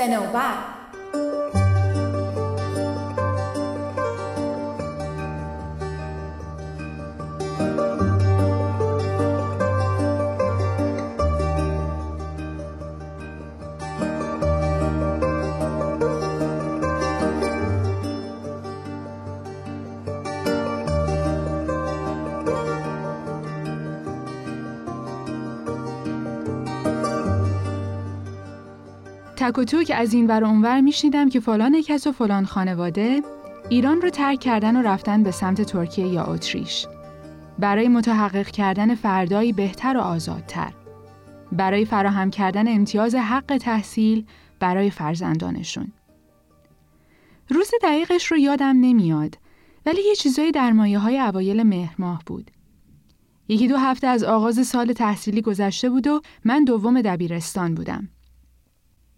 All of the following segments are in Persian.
แต่ تک و توک از این ور اونور میشنیدم که فلان کس و فلان خانواده ایران رو ترک کردن و رفتن به سمت ترکیه یا اتریش. برای متحقق کردن فردایی بهتر و آزادتر. برای فراهم کردن امتیاز حق تحصیل برای فرزندانشون. روز دقیقش رو یادم نمیاد ولی یه چیزایی در مایه های اوایل مهر ماه بود. یکی دو هفته از آغاز سال تحصیلی گذشته بود و من دوم دبیرستان بودم.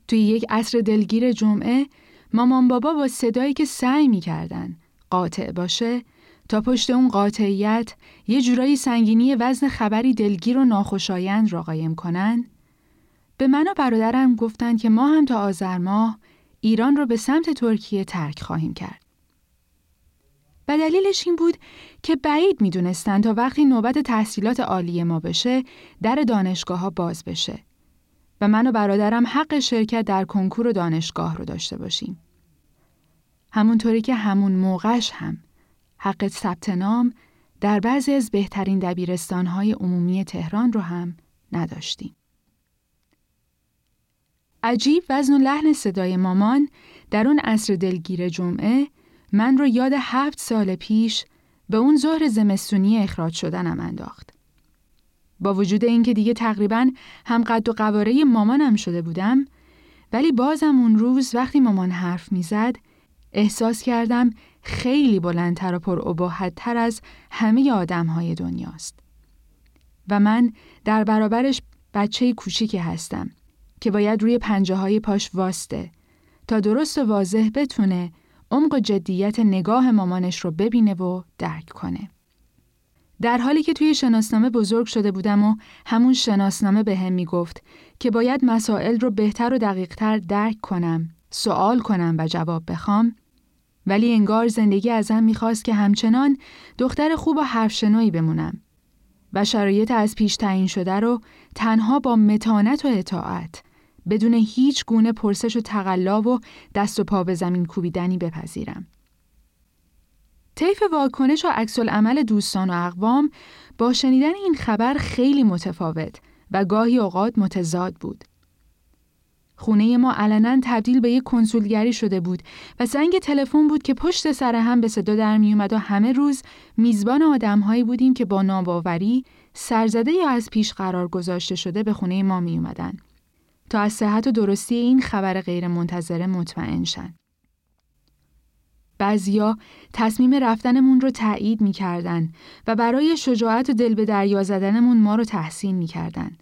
توی یک عصر دلگیر جمعه مامان بابا با صدایی که سعی می‌کردن قاطع باشه تا پشت اون قاطعیت یه جورایی سنگینی وزن خبری دلگیر و ناخوشایند را قایم کنن به من و برادرم گفتند که ما هم تا آذر ماه ایران رو به سمت ترکیه ترک خواهیم کرد. و دلیلش این بود که بعید می‌دونستن تا وقتی نوبت تحصیلات عالی ما بشه در دانشگاه ها باز بشه و من و برادرم حق شرکت در کنکور و دانشگاه رو داشته باشیم. همونطوری که همون موقعش هم حق ثبت نام در بعضی از بهترین دبیرستانهای عمومی تهران رو هم نداشتیم. عجیب وزن و لحن صدای مامان در اون عصر دلگیر جمعه من رو یاد هفت سال پیش به اون ظهر زمستونی اخراج شدنم انداخت. با وجود اینکه دیگه تقریبا هم قد و قواره مامانم شده بودم ولی بازم اون روز وقتی مامان حرف می‌زد احساس کردم خیلی بلندتر و پر تر از همه آدم های دنیاست. و من در برابرش بچه کوچیکی هستم که باید روی پنجه های پاش واسته تا درست و واضح بتونه عمق جدیت نگاه مامانش رو ببینه و درک کنه. در حالی که توی شناسنامه بزرگ شده بودم و همون شناسنامه به هم می گفت که باید مسائل رو بهتر و دقیقتر درک کنم، سوال کنم و جواب بخوام، ولی انگار زندگی ازم می‌خواست که همچنان دختر خوب و حرفشنوی بمونم و شرایط از پیش تعیین شده رو تنها با متانت و اطاعت بدون هیچ گونه پرسش و تقلا و دست و پا به زمین کوبیدنی بپذیرم. طیف واکنش و عکس عمل دوستان و اقوام با شنیدن این خبر خیلی متفاوت و گاهی اوقات متضاد بود. خونه ما علنا تبدیل به یک کنسولگری شده بود و زنگ تلفن بود که پشت سر هم به صدا در می اومد و همه روز میزبان آدمهایی بودیم که با ناباوری سرزده یا از پیش قرار گذاشته شده به خونه ما می اومدن تا از صحت و درستی این خبر غیر منتظره مطمئن شن. بعضیا تصمیم رفتنمون رو تایید می‌کردن و برای شجاعت و دل به دریا زدنمون ما رو تحسین می‌کردن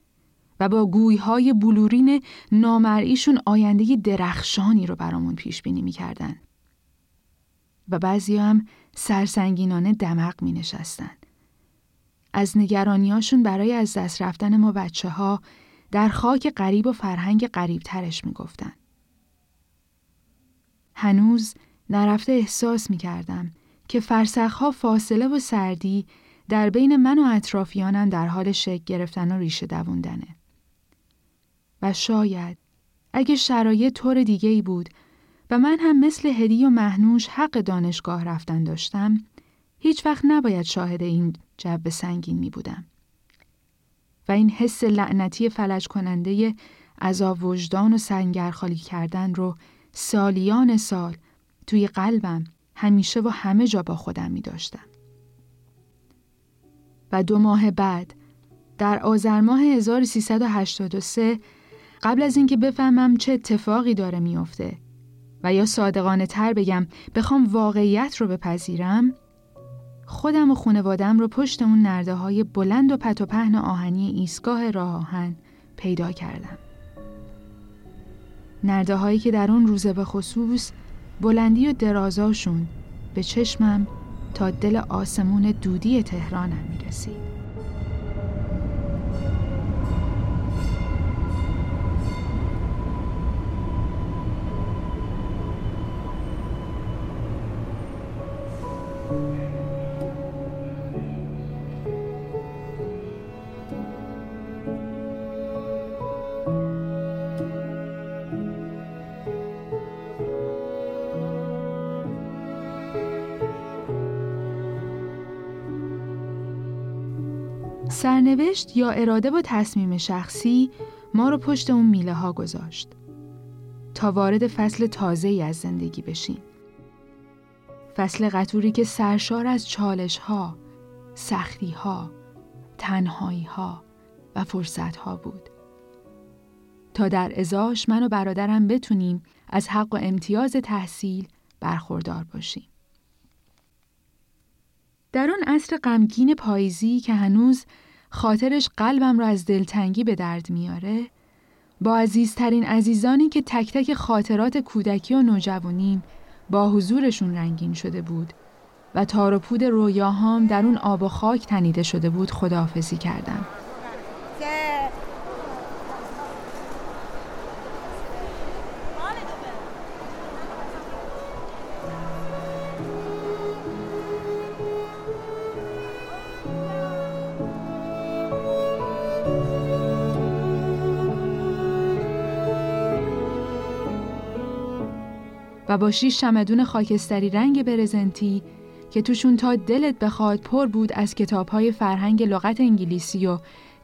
و با گویهای بلورین نامرئیشون آینده درخشانی رو برامون پیش بینی می‌کردن. و بعضی هم سرسنگینانه دمق می نشستن. از نگرانیاشون برای از دست رفتن ما بچه ها در خاک قریب و فرهنگ قریب ترش می گفتن. هنوز نرفته احساس می کردم که فرسخها فاصله و سردی در بین من و اطرافیانم در حال شک گرفتن و ریشه دووندنه. و شاید اگه شرایط طور دیگه ای بود و من هم مثل هدی و مهنوش حق دانشگاه رفتن داشتم هیچ وقت نباید شاهد این جب سنگین می بودم. و این حس لعنتی فلج کننده عذاب وجدان و سنگر خالی کردن رو سالیان سال توی قلبم همیشه و همه جا با خودم می داشتم. و دو ماه بعد در آذر ماه 1383 قبل از اینکه بفهمم چه اتفاقی داره میافته و یا صادقانه تر بگم بخوام واقعیت رو بپذیرم خودم و خونوادم رو پشت اون نرده های بلند و پت و پهن آهنی ایستگاه راه آهن پیدا کردم. نرده هایی که در اون روزه به خصوص بلندی و درازاشون به چشمم تا دل آسمون دودی تهرانم می سرنوشت یا اراده و تصمیم شخصی ما رو پشت اون میله ها گذاشت تا وارد فصل تازه ای از زندگی بشیم. فصل قطوری که سرشار از چالش ها، سختی ها، تنهایی ها و فرصت ها بود. تا در ازاش من و برادرم بتونیم از حق و امتیاز تحصیل برخوردار باشیم. در اون عصر غمگین پاییزی که هنوز خاطرش قلبم را از دلتنگی به درد میاره با عزیزترین عزیزانی که تک تک خاطرات کودکی و نوجوانیم با حضورشون رنگین شده بود و تار و پود رویاهام در اون آب و خاک تنیده شده بود خداحافظی کردم. و با شیش چمدون خاکستری رنگ برزنتی که توشون تا دلت بخواد پر بود از کتابهای فرهنگ لغت انگلیسی و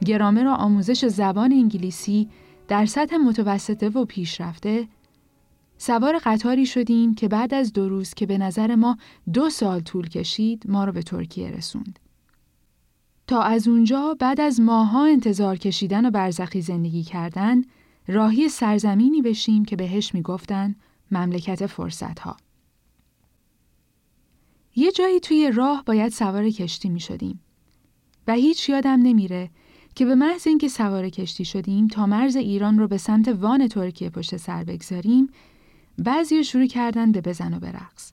گرامر و آموزش زبان انگلیسی در سطح متوسطه و پیشرفته سوار قطاری شدیم که بعد از دو روز که به نظر ما دو سال طول کشید ما رو به ترکیه رسوند. تا از اونجا بعد از ماها انتظار کشیدن و برزخی زندگی کردن راهی سرزمینی بشیم که بهش می‌گفتن مملکت فرصت ها. یه جایی توی راه باید سوار کشتی می شدیم و هیچ یادم نمیره که به محض اینکه سوار کشتی شدیم تا مرز ایران رو به سمت وان ترکیه پشت سر بگذاریم بعضی شروع کردن به بزن و برقص.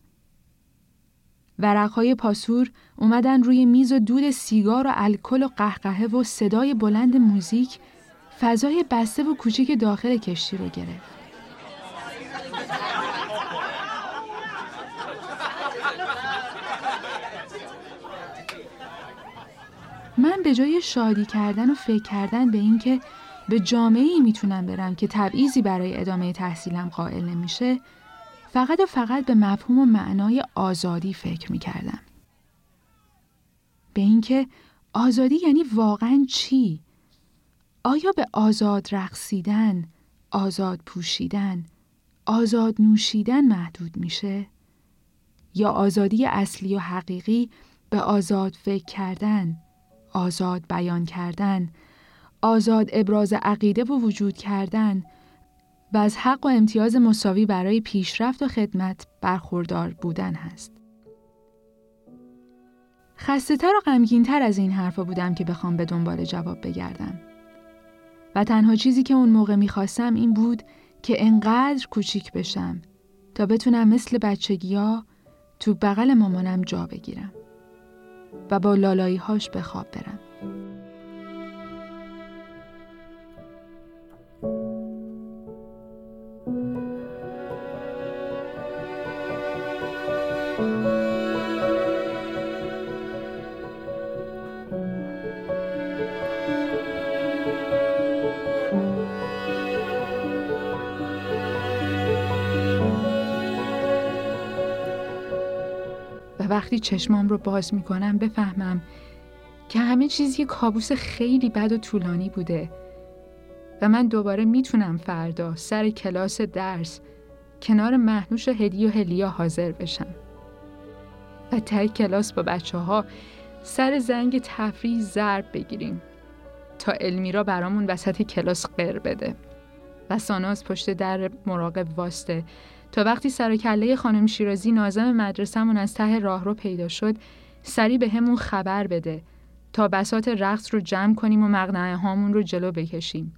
ورقهای پاسور اومدن روی میز و دود سیگار و الکل و قهقهه و صدای بلند موزیک فضای بسته و کوچیک داخل کشتی رو گرفت. من به جای شادی کردن و فکر کردن به اینکه به جامعه ای می‌تونم برم که تبعیضی برای ادامه تحصیلم قائل نمیشه فقط و فقط به مفهوم و معنای آزادی فکر می‌کردم. به اینکه آزادی یعنی واقعا چی؟ آیا به آزاد رقصیدن، آزاد پوشیدن، آزاد نوشیدن محدود میشه؟ یا آزادی اصلی و حقیقی به آزاد فکر کردن، آزاد بیان کردن، آزاد ابراز عقیده و وجود کردن و از حق و امتیاز مساوی برای پیشرفت و خدمت برخوردار بودن هست. خسته تر و غمگین تر از این حرفا بودم که بخوام به دنبال جواب بگردم. و تنها چیزی که اون موقع می‌خواستم این بود که انقدر کوچیک بشم تا بتونم مثل بچگیا تو بغل مامانم جا بگیرم. و با لالایی هاش به خواب برم. وقتی چشمام رو باز می‌کنم بفهمم که همه چیز یه کابوس خیلی بد و طولانی بوده و من دوباره می‌تونم فردا سر کلاس درس کنار محنوش هدی و هلیا حاضر بشم. و تای کلاس با بچه ها سر زنگ تفریح ضرب بگیریم تا المیرا برامون وسط کلاس قر بده و ساناز پشت در مراقب واسطه تا وقتی سر کله خانم شیرازی نازم مدرسهمون از ته راه رو پیدا شد سری به همون خبر بده تا بسات رقص رو جمع کنیم و مقنعه هامون رو جلو بکشیم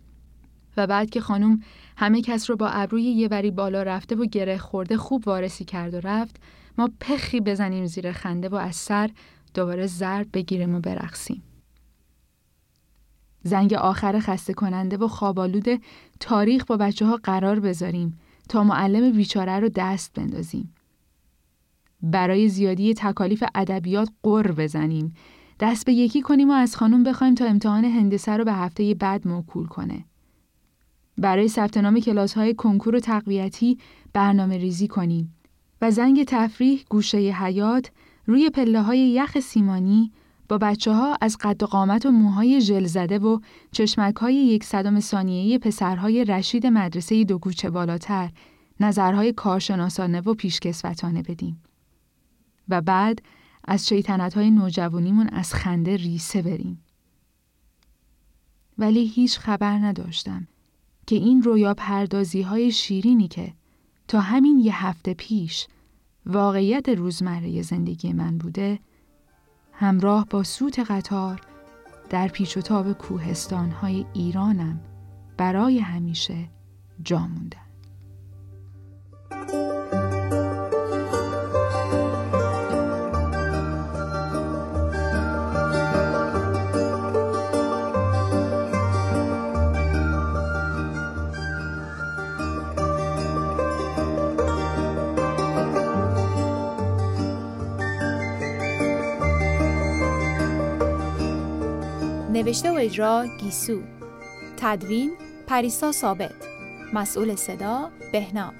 و بعد که خانم همه کس رو با ابروی یه وری بالا رفته و گره خورده خوب وارسی کرد و رفت ما پخی بزنیم زیر خنده و از سر دوباره ضرب بگیریم و برقصیم. زنگ آخر خسته کننده و خوابالود تاریخ با بچه ها قرار بذاریم تا معلم بیچاره رو دست بندازیم. برای زیادی تکالیف ادبیات قر بزنیم دست به یکی کنیم و از خانم بخوایم تا امتحان هندسه رو به هفته بعد موکول کنه. برای ثبت نام کلاس های کنکور و تقویتی برنامه ریزی کنیم و زنگ تفریح گوشه حیات روی پله های یخ سیمانی با بچه ها از قد و قامت و موهای ژل زده و چشمک های یک صدم ثانیه‌ای پسرهای رشید مدرسه دو کوچه بالاتر نظرهای کارشناسانه و پیشکسوتانه بدیم. و بعد از شیطنت های نوجوانیمون از خنده ریسه بریم. ولی هیچ خبر نداشتم که این رویا پردازی های شیرینی که تا همین یه هفته پیش واقعیت روزمره زندگی من بوده همراه با سوت قطار در پیچ و تاب کوهستان های ایرانم برای همیشه جا مونده. نوشته و اجرا گیسو. تدوین پریسا ثابت. مسئول صدا بهنام.